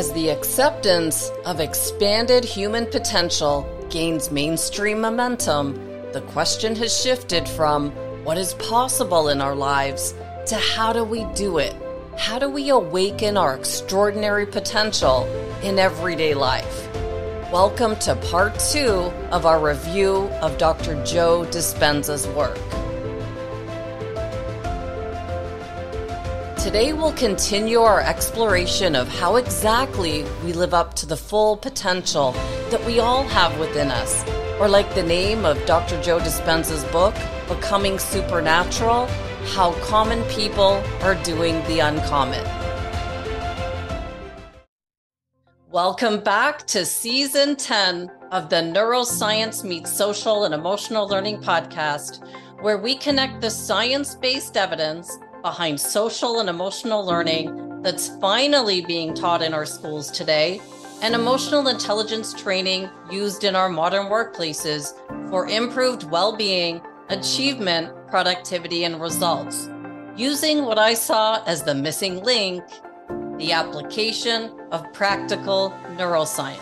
As the acceptance of expanded human potential gains mainstream momentum, the question has shifted from what is possible in our lives to how do we do it? How do we awaken our extraordinary potential in everyday life? Welcome to part two of our review of Dr. Joe Dispenza's work. Today we'll continue our exploration of how exactly we live up to the full potential that we all have within us. Or, like the name of Dr. Joe Dispenza's book, Becoming Supernatural How Common People Are Doing the Uncommon. Welcome back to season 10 of the Neuroscience Meets Social and Emotional Learning podcast, where we connect the science based evidence behind social and emotional learning that's finally being taught in our schools today, and emotional intelligence training used in our modern workplaces for improved well being, achievement, productivity, and results, using what I saw as the missing link the application of practical neuroscience.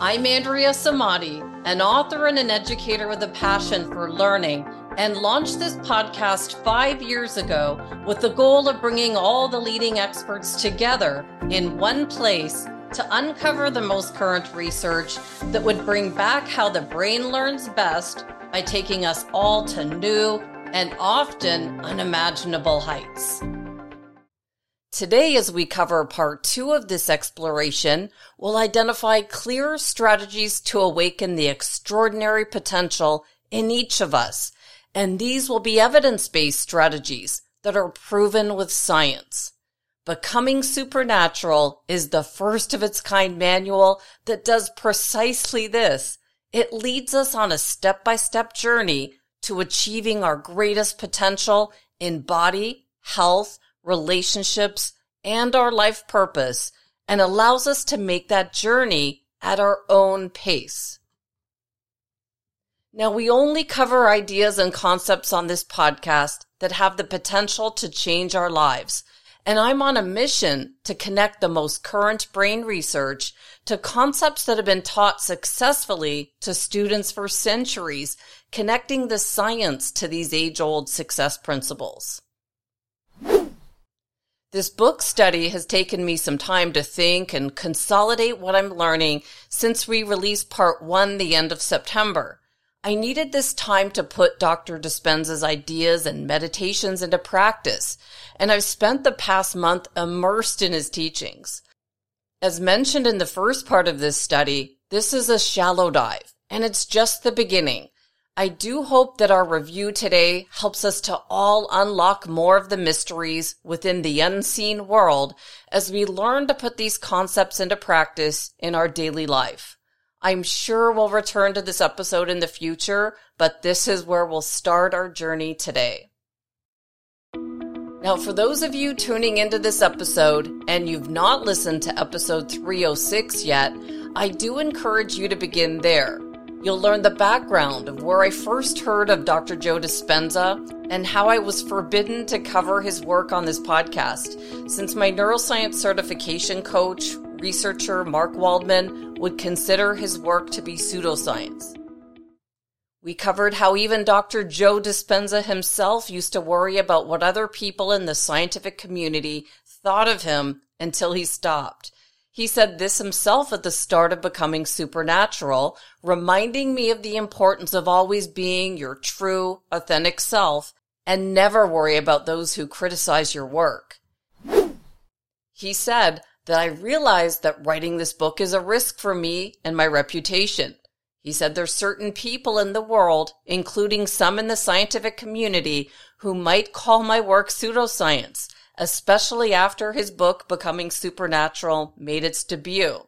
I'm Andrea Samadi, an author and an educator with a passion for learning and launched this podcast five years ago with the goal of bringing all the leading experts together in one place to uncover the most current research that would bring back how the brain learns best by taking us all to new and often unimaginable heights. Today, as we cover part two of this exploration, we'll identify clear strategies to awaken the extraordinary potential in each of us and these will be evidence based strategies that are proven with science. Becoming Supernatural is the first of its kind manual that does precisely this. It leads us on a step by step journey to achieving our greatest potential in body, health, relationships, and our life purpose, and allows us to make that journey at our own pace. Now, we only cover ideas and concepts on this podcast that have the potential to change our lives. And I'm on a mission to connect the most current brain research to concepts that have been taught successfully to students for centuries, connecting the science to these age old success principles. This book study has taken me some time to think and consolidate what I'm learning since we released part one the end of September. I needed this time to put Dr. Dispenza's ideas and meditations into practice, and I've spent the past month immersed in his teachings. As mentioned in the first part of this study, this is a shallow dive, and it's just the beginning. I do hope that our review today helps us to all unlock more of the mysteries within the unseen world as we learn to put these concepts into practice in our daily life. I'm sure we'll return to this episode in the future, but this is where we'll start our journey today. Now, for those of you tuning into this episode and you've not listened to episode 306 yet, I do encourage you to begin there. You'll learn the background of where I first heard of Dr. Joe Dispenza and how I was forbidden to cover his work on this podcast, since my neuroscience certification coach, researcher Mark Waldman would consider his work to be pseudoscience. We covered how even Dr. Joe Dispenza himself used to worry about what other people in the scientific community thought of him until he stopped. He said this himself at the start of becoming supernatural, reminding me of the importance of always being your true, authentic self and never worry about those who criticize your work. He said, that I realized that writing this book is a risk for me and my reputation. He said there's certain people in the world, including some in the scientific community, who might call my work pseudoscience, especially after his book Becoming Supernatural made its debut.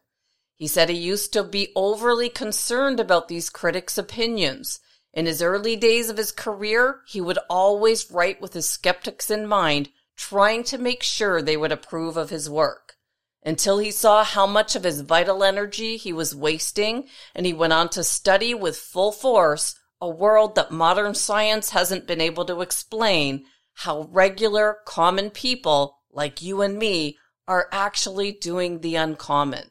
He said he used to be overly concerned about these critics' opinions. In his early days of his career, he would always write with his skeptics in mind, trying to make sure they would approve of his work until he saw how much of his vital energy he was wasting, and he went on to study with full force a world that modern science hasn't been able to explain how regular, common people like you and me are actually doing the uncommon.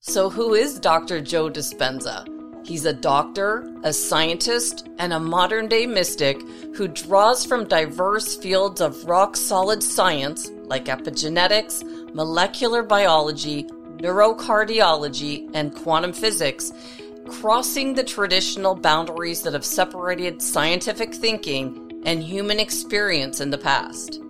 So, who is Dr. Joe Dispenza? He's a doctor, a scientist, and a modern day mystic who draws from diverse fields of rock solid science like epigenetics, molecular biology, neurocardiology, and quantum physics, crossing the traditional boundaries that have separated scientific thinking and human experience in the past.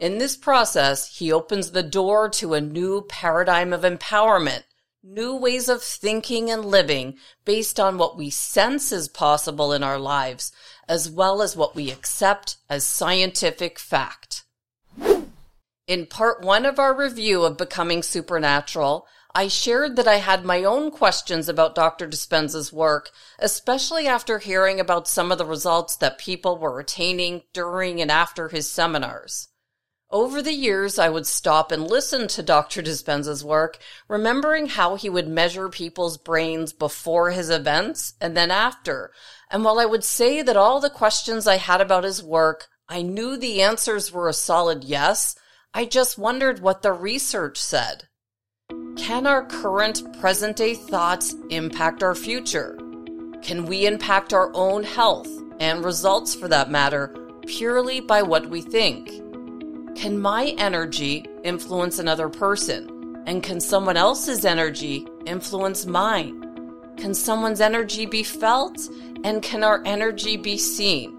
In this process, he opens the door to a new paradigm of empowerment new ways of thinking and living based on what we sense is possible in our lives, as well as what we accept as scientific fact. In part one of our review of Becoming Supernatural, I shared that I had my own questions about Dr. Dispenza's work, especially after hearing about some of the results that people were attaining during and after his seminars. Over the years, I would stop and listen to Dr. Dispenza's work, remembering how he would measure people's brains before his events and then after. And while I would say that all the questions I had about his work, I knew the answers were a solid yes, I just wondered what the research said. Can our current present day thoughts impact our future? Can we impact our own health and results for that matter purely by what we think? Can my energy influence another person? And can someone else's energy influence mine? Can someone's energy be felt? And can our energy be seen?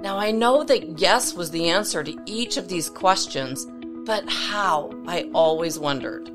Now, I know that yes was the answer to each of these questions, but how? I always wondered.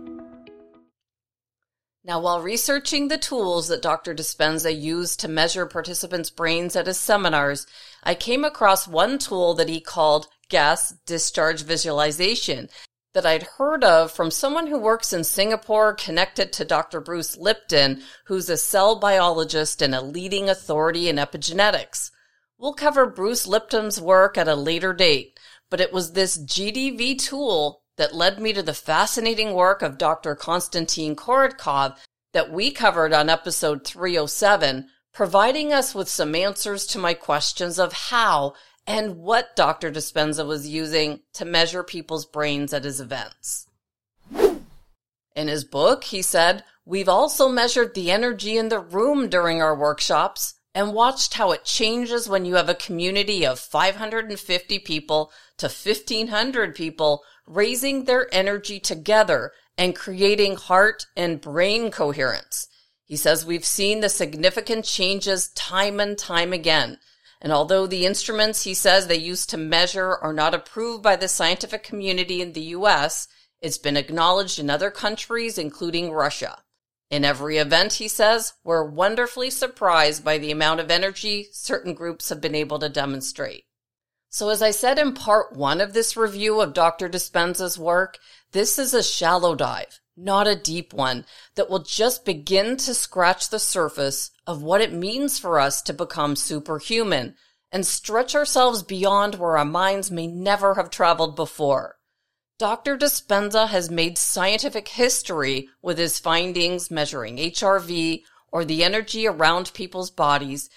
Now, while researching the tools that Dr. Dispenza used to measure participants' brains at his seminars, I came across one tool that he called gas discharge visualization that I'd heard of from someone who works in Singapore connected to Dr. Bruce Lipton, who's a cell biologist and a leading authority in epigenetics. We'll cover Bruce Lipton's work at a later date, but it was this GDV tool that led me to the fascinating work of Dr. Konstantin Korotkov that we covered on episode 307, providing us with some answers to my questions of how and what Dr. Dispenza was using to measure people's brains at his events. In his book, he said, We've also measured the energy in the room during our workshops and watched how it changes when you have a community of 550 people to 1500 people raising their energy together and creating heart and brain coherence. He says we've seen the significant changes time and time again and although the instruments he says they use to measure are not approved by the scientific community in the US, it's been acknowledged in other countries, including Russia. In every event, he says, we're wonderfully surprised by the amount of energy certain groups have been able to demonstrate. So as I said in part one of this review of Dr. Dispenza's work, this is a shallow dive not a deep one that will just begin to scratch the surface of what it means for us to become superhuman and stretch ourselves beyond where our minds may never have traveled before. Dr. Dispenza has made scientific history with his findings measuring HRV or the energy around people's bodies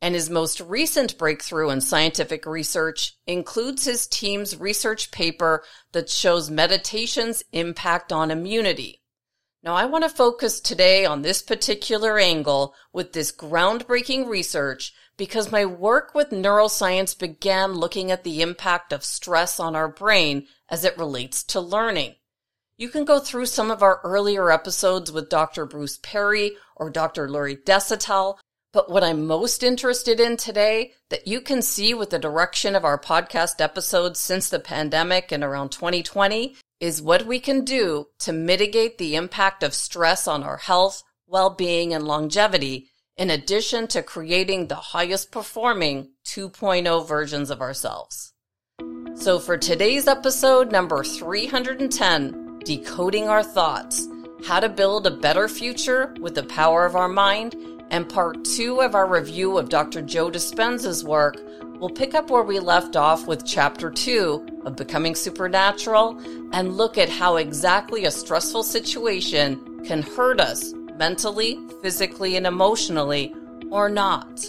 and his most recent breakthrough in scientific research includes his team's research paper that shows meditation's impact on immunity. Now, I want to focus today on this particular angle with this groundbreaking research because my work with neuroscience began looking at the impact of stress on our brain as it relates to learning. You can go through some of our earlier episodes with Dr. Bruce Perry or Dr. Lori Desautels but what I'm most interested in today that you can see with the direction of our podcast episodes since the pandemic and around 2020 is what we can do to mitigate the impact of stress on our health, well-being, and longevity, in addition to creating the highest performing 2.0 versions of ourselves. So for today's episode number 310, Decoding Our Thoughts, how to build a better future with the power of our mind, and part two of our review of Dr. Joe Dispenza's work we'll pick up where we left off with chapter two of Becoming Supernatural and look at how exactly a stressful situation can hurt us mentally, physically, and emotionally, or not.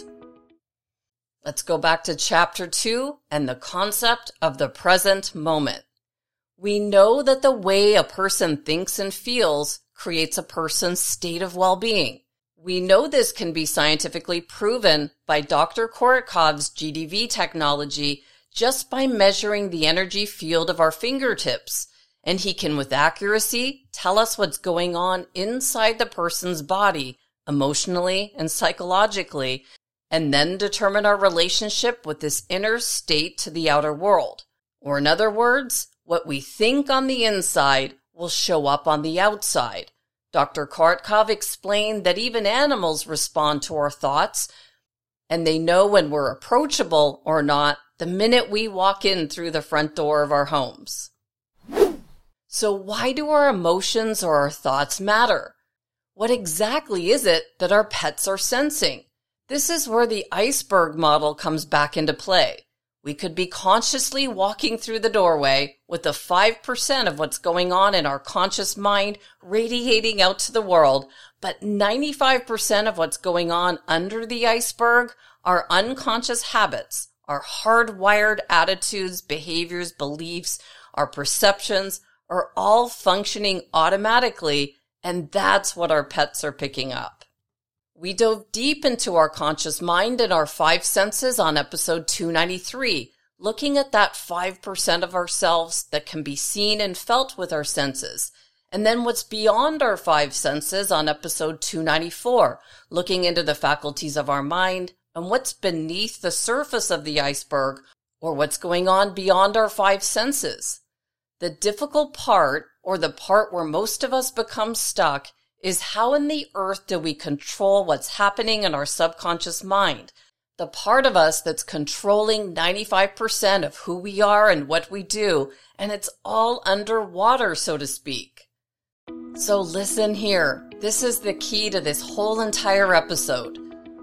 Let's go back to chapter two and the concept of the present moment. We know that the way a person thinks and feels creates a person's state of well-being. We know this can be scientifically proven by Dr. Korotkov's GDV technology just by measuring the energy field of our fingertips. And he can, with accuracy, tell us what's going on inside the person's body, emotionally and psychologically, and then determine our relationship with this inner state to the outer world. Or in other words, what we think on the inside will show up on the outside. Dr. Korotkov explained that even animals respond to our thoughts, and they know when we're approachable or not the minute we walk in through the front door of our homes. So why do our emotions or our thoughts matter? What exactly is it that our pets are sensing? This is where the iceberg model comes back into play. We could be consciously walking through the doorway with the 5% of what's going on in our conscious mind radiating out to the world, but 95% of what's going on under the iceberg are unconscious habits, our hardwired attitudes, behaviors, beliefs, our perceptions are all functioning automatically, and that's what our pets are picking up. We dove deep into our conscious mind and our five senses on episode 293, looking at that 5% of ourselves that can be seen and felt with our senses. And then what's beyond our five senses on episode 294, looking into the faculties of our mind and what's beneath the surface of the iceberg or what's going on beyond our five senses. The difficult part, or the part where most of us become stuck, is how in the earth do we control what's happening in our subconscious mind? The part of us that's controlling 95% of who we are and what we do, and it's all underwater, so to speak. So listen here. This is the key to this whole entire episode.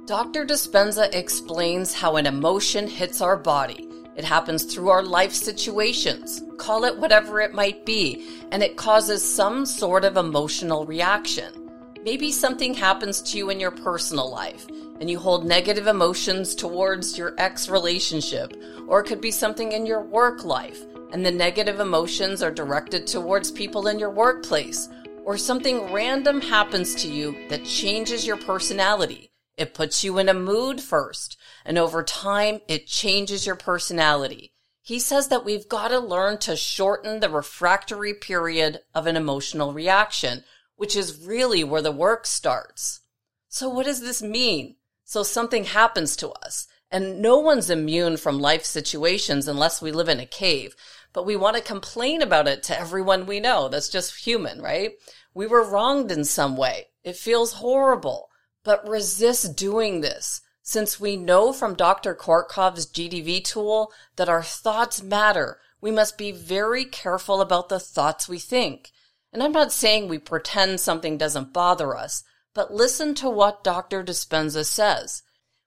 Dr. Dispenza explains how an emotion hits our body. It happens through our life situations, call it whatever it might be, and it causes some sort of emotional reaction. Maybe something happens to you in your personal life and you hold negative emotions towards your ex relationship, or it could be something in your work life and the negative emotions are directed towards people in your workplace, or something random happens to you that changes your personality. It puts you in a mood first, and over time, it changes your personality. He says that we've got to learn to shorten the refractory period of an emotional reaction, which is really where the work starts. So what does this mean? So something happens to us, and no one's immune from life situations unless we live in a cave, but we want to complain about it to everyone we know. That's just human, right? We were wronged in some way. It feels horrible, but resist doing this. Since we know from Dr. Korotkov's GDV tool that our thoughts matter, we must be very careful about the thoughts we think. And I'm not saying we pretend something doesn't bother us, but listen to what Dr. Dispenza says.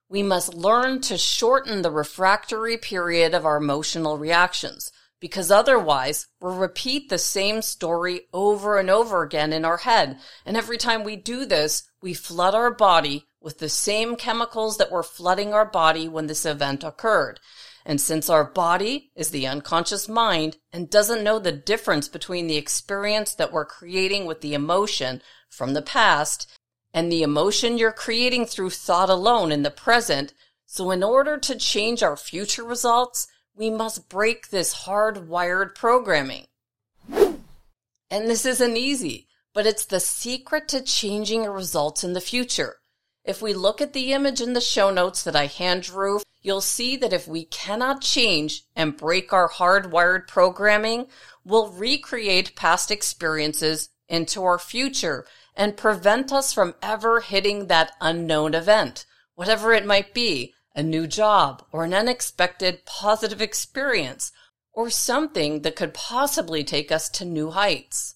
We must learn to shorten the refractory period of our emotional reactions, because otherwise we'll repeat the same story over and over again in our head. And every time we do this, we flood our body with the same chemicals that were flooding our body when this event occurred. And since our body is the unconscious mind and doesn't know the difference between the experience that we're creating with the emotion from the past and the emotion you're creating through thought alone in the present, so in order to change our future results, we must break this hardwired programming. And this isn't easy, but it's the secret to changing your results in the future. If we look at the image in the show notes that I hand drew, you'll see that if we cannot change and break our hardwired programming, we'll recreate past experiences into our future and prevent us from ever hitting that unknown event, whatever it might be, a new job or an unexpected positive experience or something that could possibly take us to new heights.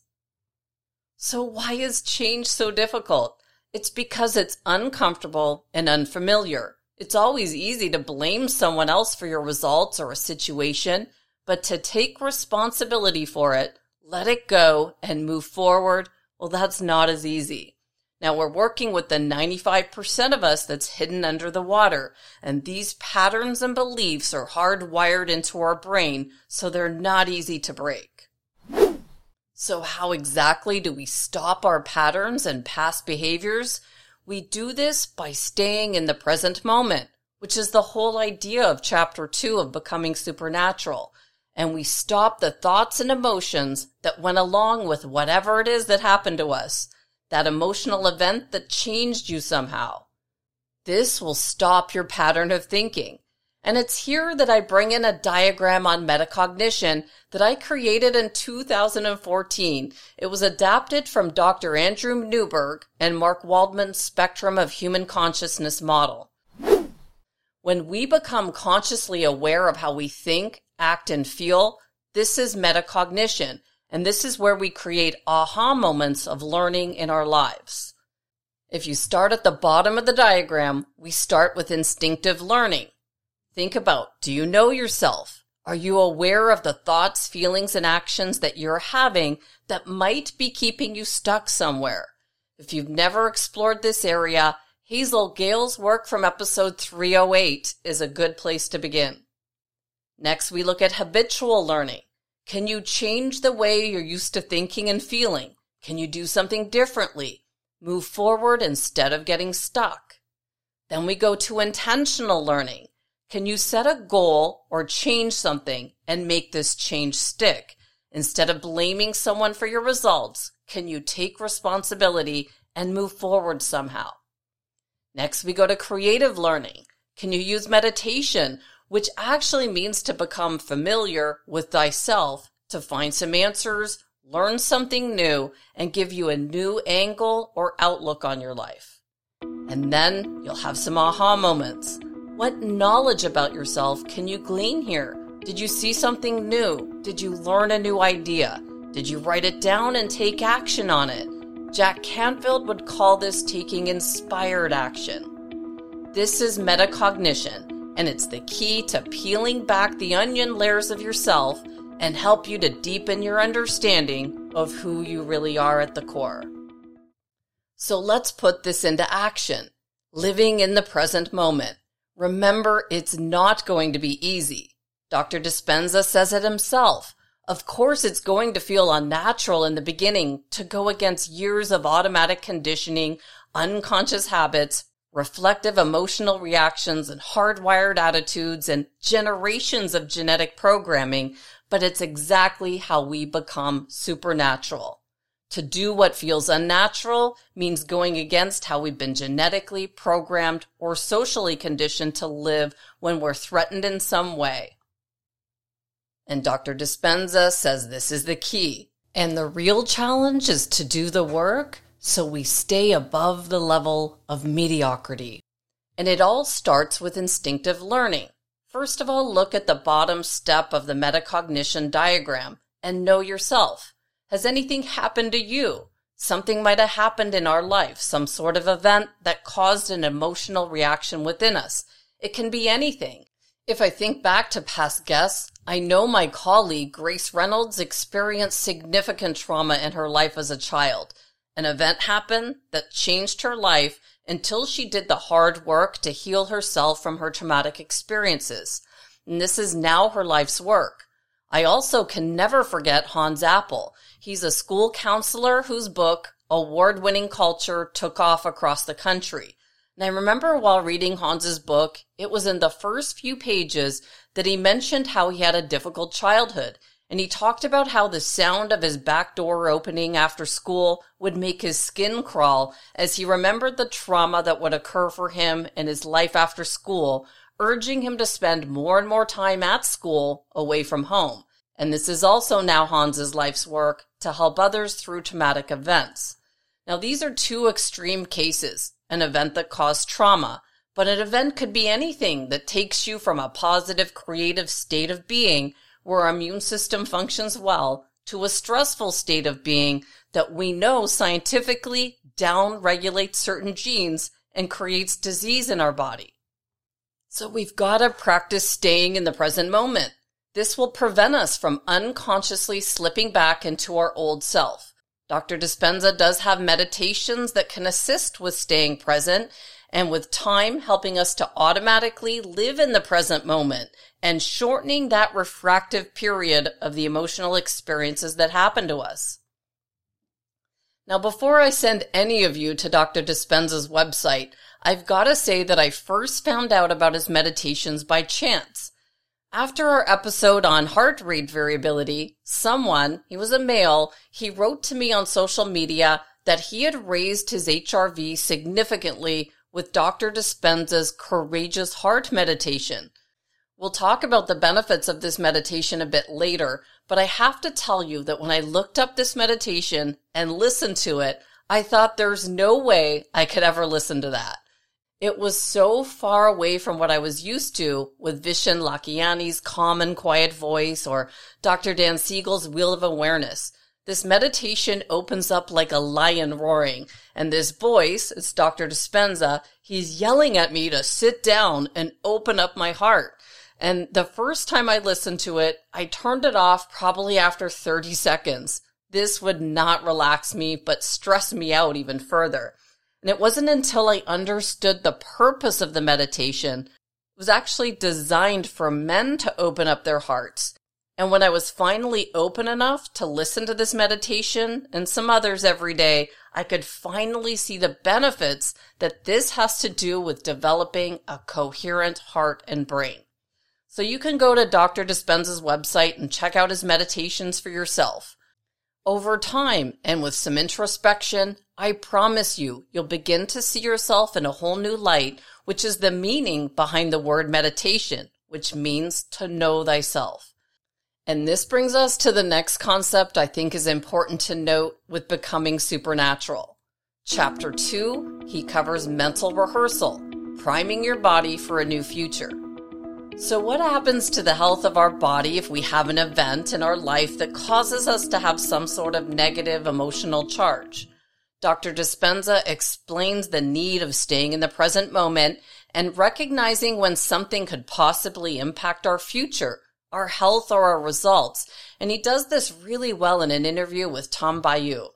So why is change so difficult? It's because it's uncomfortable and unfamiliar. It's always easy to blame someone else for your results or a situation, but to take responsibility for it, let it go and move forward, well, that's not as easy. Now we're working with the 95% of us that's hidden under the water, and these patterns and beliefs are hardwired into our brain, so they're not easy to break. So, how exactly do we stop our patterns and past behaviors? We do this by staying in the present moment, which is the whole idea of chapter two of Becoming Supernatural. And we stop the thoughts and emotions that went along with whatever it is that happened to us, that emotional event that changed you somehow. This will stop your pattern of thinking and it's here that I bring in a diagram on metacognition that I created in 2014. It was adapted from Dr. Andrew Newberg and Mark Waldman's Spectrum of Human Consciousness model. When we become consciously aware of how we think, act, and feel, this is metacognition, and this is where we create aha moments of learning in our lives. If you start at the bottom of the diagram, we start with instinctive learning. Think about do you know yourself? Are you aware of the thoughts, feelings, and actions that you're having that might be keeping you stuck somewhere? If you've never explored this area, Hazel Gale's work from episode 308 is a good place to begin. Next, we look at habitual learning. Can you change the way you're used to thinking and feeling? Can you do something differently? Move forward instead of getting stuck. Then we go to intentional learning. Can you set a goal or change something and make this change stick? Instead of blaming someone for your results, can you take responsibility and move forward somehow? Next, we go to creative learning. Can you use meditation, which actually means to become familiar with thyself to find some answers, learn something new, and give you a new angle or outlook on your life? And then you'll have some aha moments what knowledge about yourself can you glean here? Did you see something new? Did you learn a new idea? Did you write it down and take action on it? Jack Canfield would call this taking inspired action. This is metacognition, and it's the key to peeling back the onion layers of yourself and help you to deepen your understanding of who you really are at the core. So let's put this into action. Living in the present moment. Remember, it's not going to be easy. Dr. Dispenza says it himself. Of course, it's going to feel unnatural in the beginning to go against years of automatic conditioning, unconscious habits, reflective emotional reactions, and hardwired attitudes, and generations of genetic programming, but it's exactly how we become supernatural. To do what feels unnatural means going against how we've been genetically programmed or socially conditioned to live when we're threatened in some way. And Dr. Dispenza says this is the key. And the real challenge is to do the work so we stay above the level of mediocrity. And it all starts with instinctive learning. First of all, look at the bottom step of the metacognition diagram and know yourself. Has anything happened to you? Something might have happened in our life, some sort of event that caused an emotional reaction within us. It can be anything. If I think back to past guests, I know my colleague Grace Reynolds experienced significant trauma in her life as a child. An event happened that changed her life until she did the hard work to heal herself from her traumatic experiences. And this is now her life's work. I also can never forget Hans Appel. He's a school counselor whose book, Award Winning Culture, took off across the country. And I remember while reading Hans's book, it was in the first few pages that he mentioned how he had a difficult childhood. And he talked about how the sound of his back door opening after school would make his skin crawl as he remembered the trauma that would occur for him in his life after school, urging him to spend more and more time at school away from home. And this is also now Hans's life's work to help others through traumatic events. Now, these are two extreme cases an event that caused trauma, but an event could be anything that takes you from a positive, creative state of being where our immune system functions well to a stressful state of being that we know scientifically down regulates certain genes and creates disease in our body. So we've got to practice staying in the present moment. This will prevent us from unconsciously slipping back into our old self. Dr. Dispenza does have meditations that can assist with staying present and with time helping us to automatically live in the present moment and shortening that refractive period of the emotional experiences that happen to us. Now, before I send any of you to Dr. Dispenza's website, I've got to say that I first found out about his meditations by chance. After our episode on heart rate variability, someone, he was a male, he wrote to me on social media that he had raised his HRV significantly with Dr. Dispenza's courageous heart meditation. We'll talk about the benefits of this meditation a bit later, but I have to tell you that when I looked up this meditation and listened to it, I thought there's no way I could ever listen to that. It was so far away from what I was used to with Vishen Lakhiani's calm and quiet voice or Dr. Dan Siegel's Wheel of Awareness. This meditation opens up like a lion roaring, and this voice, it's Dr. Dispenza, he's yelling at me to sit down and open up my heart. And the first time I listened to it, I turned it off probably after 30 seconds. This would not relax me, but stress me out even further. And it wasn't until I understood the purpose of the meditation, it was actually designed for men to open up their hearts. And when I was finally open enough to listen to this meditation and some others every day, I could finally see the benefits that this has to do with developing a coherent heart and brain. So you can go to Dr. Dispenza's website and check out his meditations for yourself. Over time and with some introspection, I promise you, you'll begin to see yourself in a whole new light, which is the meaning behind the word meditation, which means to know thyself. And this brings us to the next concept I think is important to note with becoming supernatural. Chapter 2, he covers mental rehearsal, priming your body for a new future. So, what happens to the health of our body if we have an event in our life that causes us to have some sort of negative emotional charge? Dr. Dispenza explains the need of staying in the present moment and recognizing when something could possibly impact our future, our health, or our results. And he does this really well in an interview with Tom Bilyeu.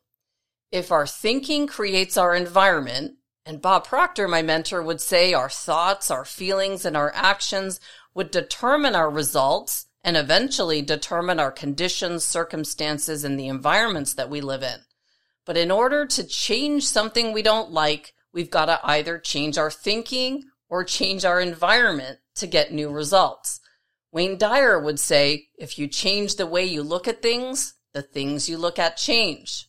If our thinking creates our environment, and Bob Proctor, my mentor, would say our thoughts, our feelings, and our actions would determine our results and eventually determine our conditions, circumstances, and the environments that we live in. But in order to change something we don't like, we've got to either change our thinking or change our environment to get new results. Wayne Dyer would say, if you change the way you look at things, the things you look at change.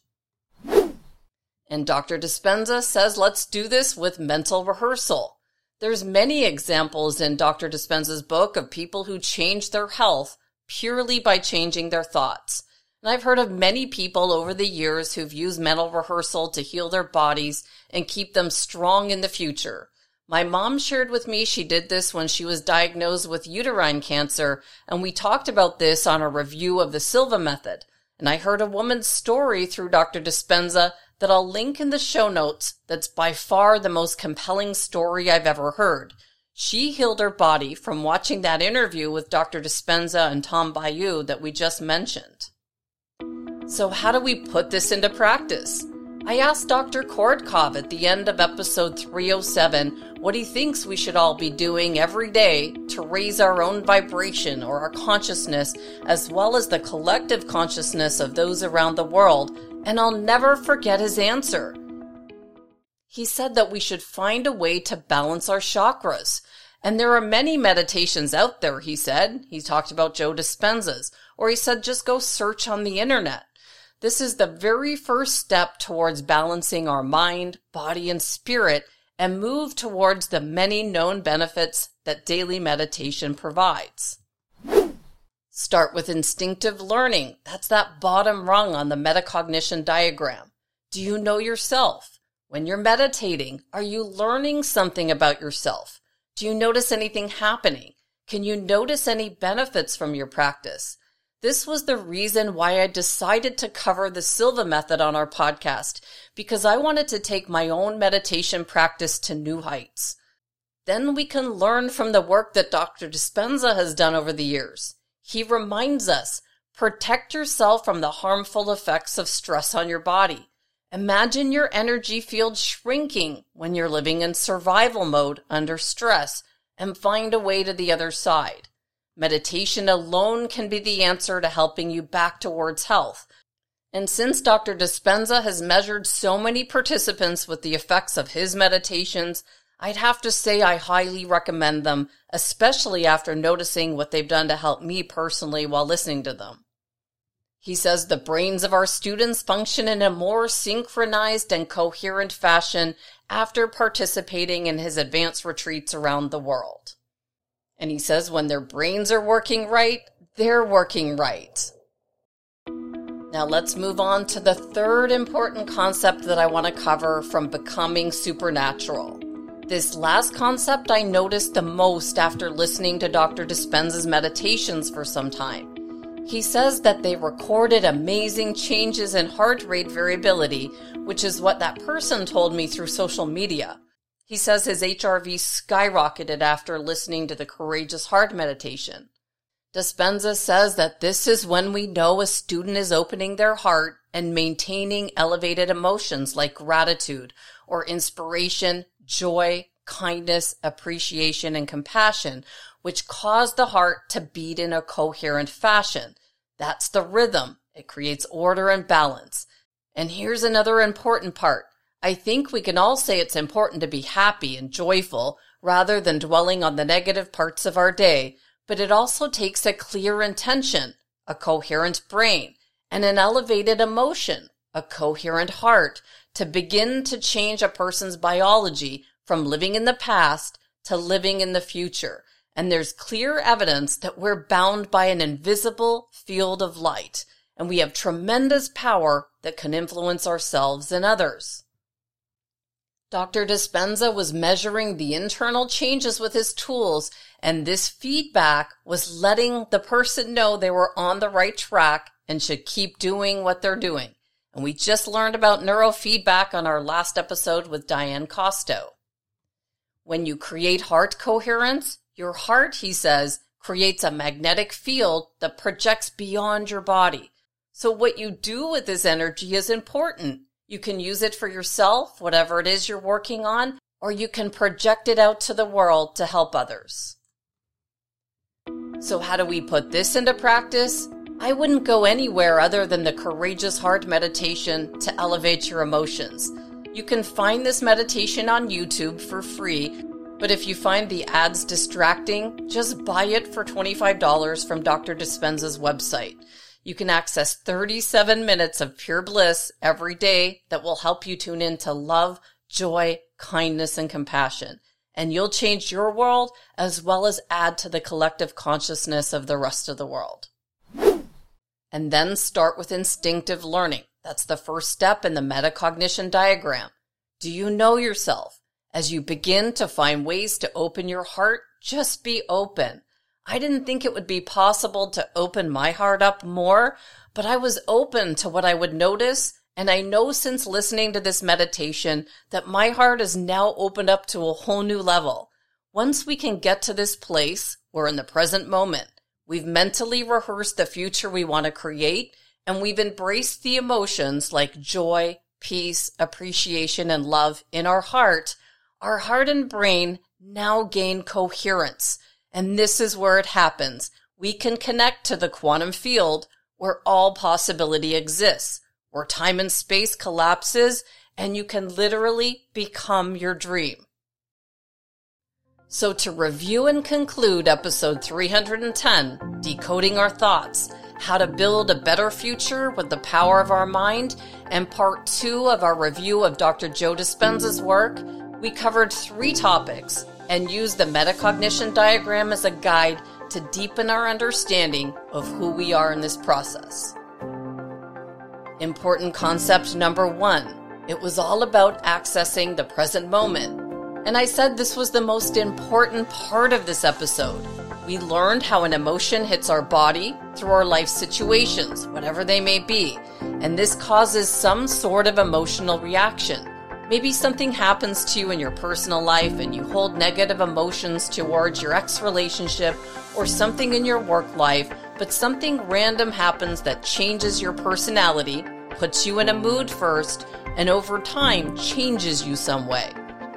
And Dr. Dispenza says, let's do this with mental rehearsal. There's many examples in Dr. Dispenza's book of people who changed their health purely by changing their thoughts. And I've heard of many people over the years who've used mental rehearsal to heal their bodies and keep them strong in the future. My mom shared with me she did this when she was diagnosed with uterine cancer, and we talked about this on a review of the Silva method. And I heard a woman's story through Dr. Dispenza that I'll link in the show notes that's by far the most compelling story I've ever heard. She healed her body from watching that interview with Dr. Dispenza and Tom Bilyeu that we just mentioned. So, how do we put this into practice? I asked Dr. Korotkov at the end of episode 307 what he thinks we should all be doing every day to raise our own vibration or our consciousness, as well as the collective consciousness of those around the world and I'll never forget his answer. He said that we should find a way to balance our chakras. And there are many meditations out there, he said. He talked about Joe Dispenza's, or he said just go search on the internet. This is the very first step towards balancing our mind, body, and spirit and move towards the many known benefits that daily meditation provides. Start with instinctive learning. That's that bottom rung on the metacognition diagram. Do you know yourself? When you're meditating, are you learning something about yourself? Do you notice anything happening? Can you notice any benefits from your practice? This was the reason why I decided to cover the Silva method on our podcast, because I wanted to take my own meditation practice to new heights. Then we can learn from the work that Dr. Dispenza has done over the years. He reminds us protect yourself from the harmful effects of stress on your body. Imagine your energy field shrinking when you're living in survival mode under stress and find a way to the other side. Meditation alone can be the answer to helping you back towards health. And since Dr. Dispenza has measured so many participants with the effects of his meditations, I'd have to say I highly recommend them, especially after noticing what they've done to help me personally while listening to them. He says the brains of our students function in a more synchronized and coherent fashion after participating in his advanced retreats around the world. And he says when their brains are working right, they're working right. Now let's move on to the third important concept that I want to cover from becoming supernatural. This last concept I noticed the most after listening to Dr. Dispenza's meditations for some time. He says that they recorded amazing changes in heart rate variability, which is what that person told me through social media. He says his HRV skyrocketed after listening to the Courageous Heart meditation. Dispenza says that this is when we know a student is opening their heart and maintaining elevated emotions like gratitude or inspiration, joy, kindness, appreciation, and compassion, which cause the heart to beat in a coherent fashion. That's the rhythm. It creates order and balance. And here's another important part. I think we can all say it's important to be happy and joyful rather than dwelling on the negative parts of our day but it also takes a clear intention, a coherent brain, and an elevated emotion, a coherent heart, to begin to change a person's biology from living in the past to living in the future. And there's clear evidence that we're bound by an invisible field of light, and we have tremendous power that can influence ourselves and others. Dr. Dispenza was measuring the internal changes with his tools, and this feedback was letting the person know they were on the right track and should keep doing what they're doing. And we just learned about neurofeedback on our last episode with Diane Costo. When you create heart coherence, your heart, he says, creates a magnetic field that projects beyond your body. So what you do with this energy is important. You can use it for yourself, whatever it is you're working on, or you can project it out to the world to help others. So, how do we put this into practice? I wouldn't go anywhere other than the Courageous Heart meditation to elevate your emotions. You can find this meditation on YouTube for free, but if you find the ads distracting, just buy it for $25 from Dr. Dispenza's website. You can access 37 minutes of pure bliss every day that will help you tune into love, joy, kindness, and compassion. And you'll change your world as well as add to the collective consciousness of the rest of the world. And then start with instinctive learning. That's the first step in the metacognition diagram. Do you know yourself? As you begin to find ways to open your heart, just be open. I didn't think it would be possible to open my heart up more, but I was open to what I would notice. And I know since listening to this meditation that my heart is now opened up to a whole new level. Once we can get to this place, we're in the present moment. We've mentally rehearsed the future we want to create, and we've embraced the emotions like joy, peace, appreciation, and love in our heart. Our heart and brain now gain coherence and this is where it happens. We can connect to the quantum field where all possibility exists, where time and space collapses and you can literally become your dream. So to review and conclude episode 310, Decoding Our Thoughts, how to build a better future with the power of our mind, and part two of our review of Dr. Joe Dispenza's work, we covered three topics and used the metacognition diagram as a guide to deepen our understanding of who we are in this process. Important concept number one it was all about accessing the present moment. And I said this was the most important part of this episode. We learned how an emotion hits our body through our life situations, whatever they may be, and this causes some sort of emotional reaction. Maybe something happens to you in your personal life and you hold negative emotions towards your ex relationship or something in your work life, but something random happens that changes your personality, puts you in a mood first, and over time changes you some way.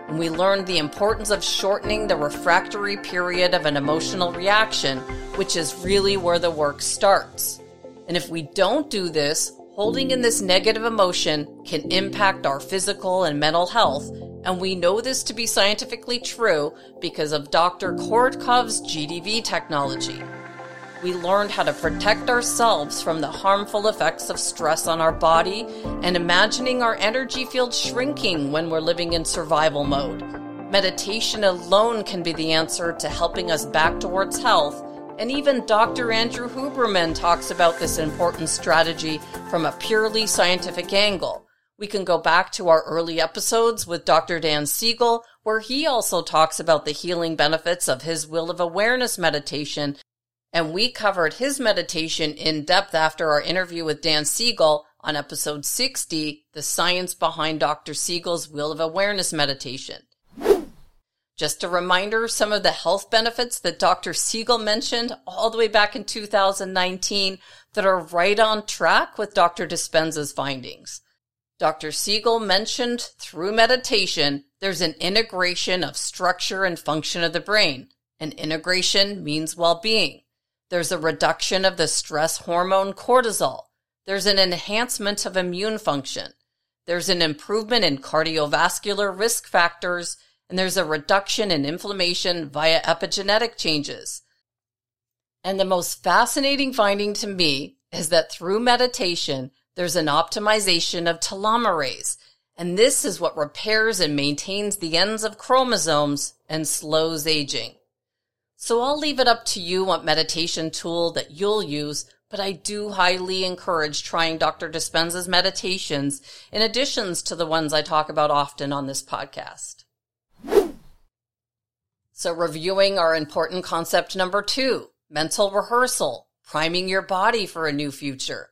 And we learned the importance of shortening the refractory period of an emotional reaction, which is really where the work starts. And if we don't do this, holding in this negative emotion can impact our physical and mental health, and we know this to be scientifically true because of Dr. Korotkov's GDV technology. We learned how to protect ourselves from the harmful effects of stress on our body and imagining our energy field shrinking when we're living in survival mode. Meditation alone can be the answer to helping us back towards health and even Dr. Andrew Huberman talks about this important strategy from a purely scientific angle. We can go back to our early episodes with Dr. Dan Siegel, where he also talks about the healing benefits of his wheel of awareness meditation. And we covered his meditation in depth after our interview with Dan Siegel on episode 60, The Science Behind Dr. Siegel's Wheel of Awareness Meditation. Just a reminder, some of the health benefits that Dr. Siegel mentioned all the way back in 2019 that are right on track with Dr. Dispenza's findings. Dr. Siegel mentioned through meditation, there's an integration of structure and function of the brain. An integration means well-being. There's a reduction of the stress hormone cortisol. There's an enhancement of immune function. There's an improvement in cardiovascular risk factors and there's a reduction in inflammation via epigenetic changes. And the most fascinating finding to me is that through meditation, there's an optimization of telomerase. And this is what repairs and maintains the ends of chromosomes and slows aging. So I'll leave it up to you what meditation tool that you'll use, but I do highly encourage trying Dr. Dispenza's meditations in additions to the ones I talk about often on this podcast. So reviewing our important concept number two, mental rehearsal, priming your body for a new future.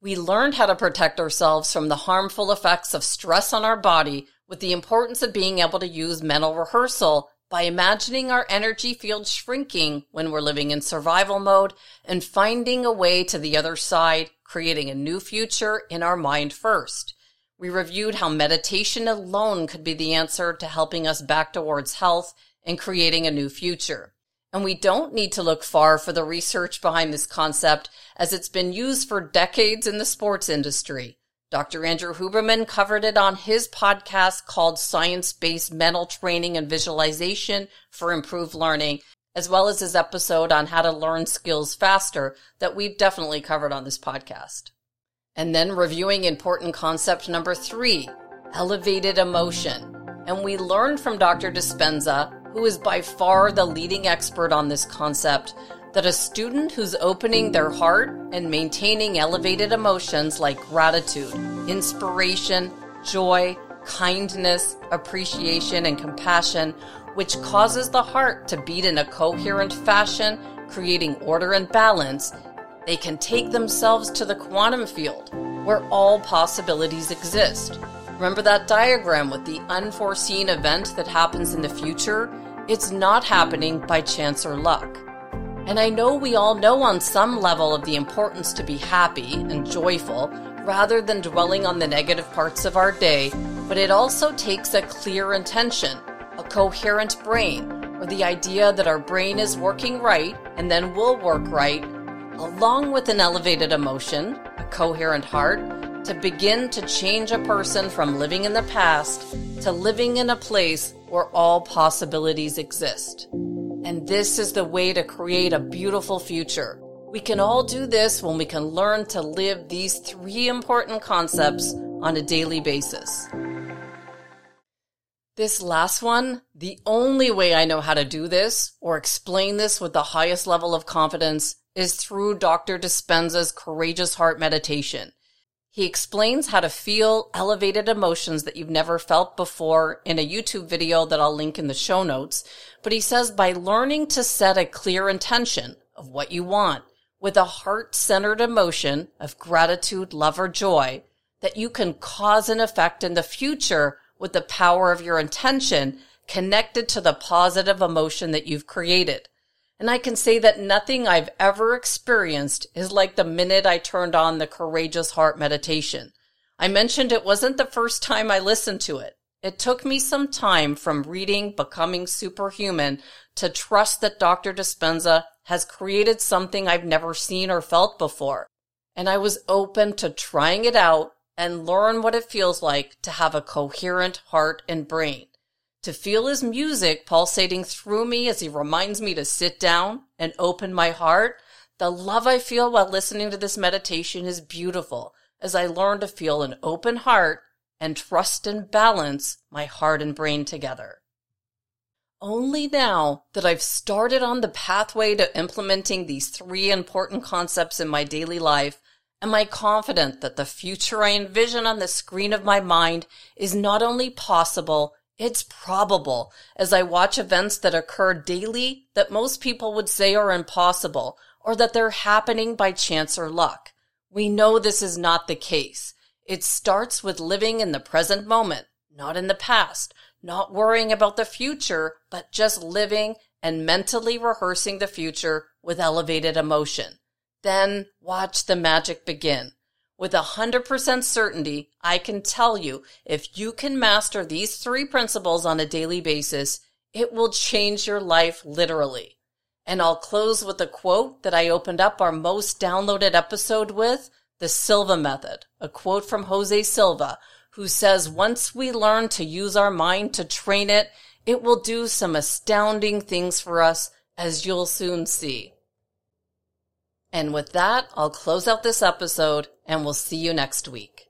We learned how to protect ourselves from the harmful effects of stress on our body with the importance of being able to use mental rehearsal by imagining our energy field shrinking when we're living in survival mode and finding a way to the other side, creating a new future in our mind first. We reviewed how meditation alone could be the answer to helping us back towards health and creating a new future. And we don't need to look far for the research behind this concept as it's been used for decades in the sports industry. Dr. Andrew Huberman covered it on his podcast called Science Based Mental Training and Visualization for Improved Learning, as well as his episode on how to learn skills faster that we've definitely covered on this podcast. And then reviewing important concept number three, elevated emotion. And we learned from Dr. Dispenza who is by far the leading expert on this concept, that a student who's opening their heart and maintaining elevated emotions like gratitude, inspiration, joy, kindness, appreciation, and compassion, which causes the heart to beat in a coherent fashion, creating order and balance, they can take themselves to the quantum field where all possibilities exist. Remember that diagram with the unforeseen event that happens in the future? It's not happening by chance or luck. And I know we all know on some level of the importance to be happy and joyful rather than dwelling on the negative parts of our day, but it also takes a clear intention, a coherent brain, or the idea that our brain is working right and then will work right, along with an elevated emotion, a coherent heart, to begin to change a person from living in the past to living in a place where all possibilities exist. And this is the way to create a beautiful future. We can all do this when we can learn to live these three important concepts on a daily basis. This last one, the only way I know how to do this or explain this with the highest level of confidence is through Dr. Dispenza's Courageous Heart Meditation. He explains how to feel elevated emotions that you've never felt before in a YouTube video that I'll link in the show notes. But he says by learning to set a clear intention of what you want with a heart centered emotion of gratitude, love, or joy, that you can cause an effect in the future with the power of your intention connected to the positive emotion that you've created. And I can say that nothing I've ever experienced is like the minute I turned on the Courageous Heart meditation. I mentioned it wasn't the first time I listened to it. It took me some time from reading Becoming Superhuman to trust that Dr. Dispenza has created something I've never seen or felt before. and I was open to trying it out and learn what it feels like to have a coherent heart and brain. To feel his music pulsating through me as he reminds me to sit down and open my heart. The love I feel while listening to this meditation is beautiful as I learn to feel an open heart and trust and balance my heart and brain together. Only now that I've started on the pathway to implementing these three important concepts in my daily life, am I confident that the future I envision on the screen of my mind is not only possible, it's probable as I watch events that occur daily that most people would say are impossible or that they're happening by chance or luck. We know this is not the case. It starts with living in the present moment, not in the past, not worrying about the future, but just living and mentally rehearsing the future with elevated emotion. Then watch the magic begin. With hundred percent certainty, I can tell you if you can master these three principles on a daily basis, it will change your life literally. And I'll close with a quote that I opened up our most downloaded episode with, the Silva method, a quote from Jose Silva, who says once we learn to use our mind to train it, it will do some astounding things for us, as you'll soon see. And with that, I'll close out this episode and we'll see you next week.